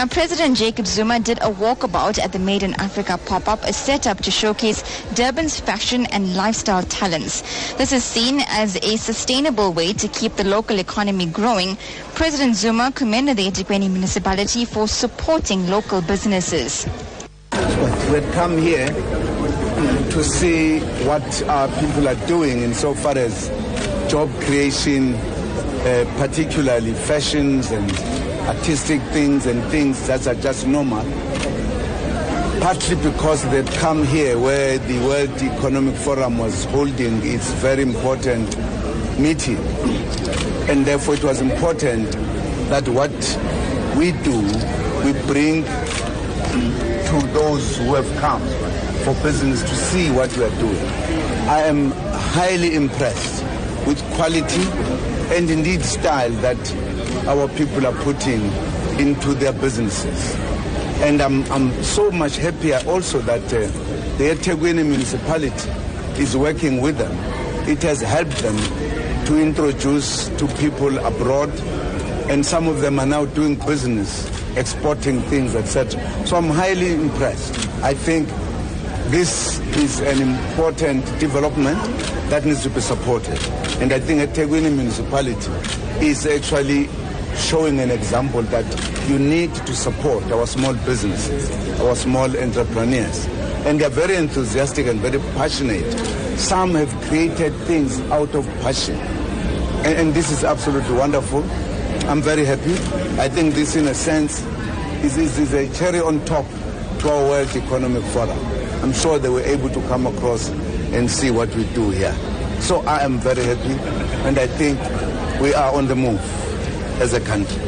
Now, President Jacob Zuma did a walkabout at the Made in Africa pop-up, a setup to showcase Durban's fashion and lifestyle talents. This is seen as a sustainable way to keep the local economy growing. President Zuma commended the eThekwini municipality for supporting local businesses. We had come here to see what our people are doing insofar as job creation, uh, particularly fashions and artistic things and things that are just normal. Partly because they'd come here where the World Economic Forum was holding its very important meeting. And therefore it was important that what we do, we bring to those who have come for business to see what we are doing. I am highly impressed with quality and indeed style that our people are putting into their businesses. And I'm, I'm so much happier also that uh, the eThekwini municipality is working with them. It has helped them to introduce to people abroad and some of them are now doing business, exporting things, etc. So I'm highly impressed. I think this is an important development that needs to be supported. And I think eThekwini municipality is actually showing an example that you need to support our small businesses, our small entrepreneurs. And they're very enthusiastic and very passionate. Some have created things out of passion. And, and this is absolutely wonderful. I'm very happy. I think this, in a sense, is, is, is a cherry on top to our World Economic Forum. I'm sure they were able to come across and see what we do here. So I am very happy, and I think we are on the move as a country.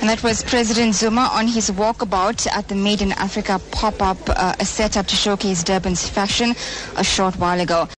And that was President Zuma on his walkabout at the Made in Africa pop-up, uh, a setup to showcase Durban's fashion a short while ago.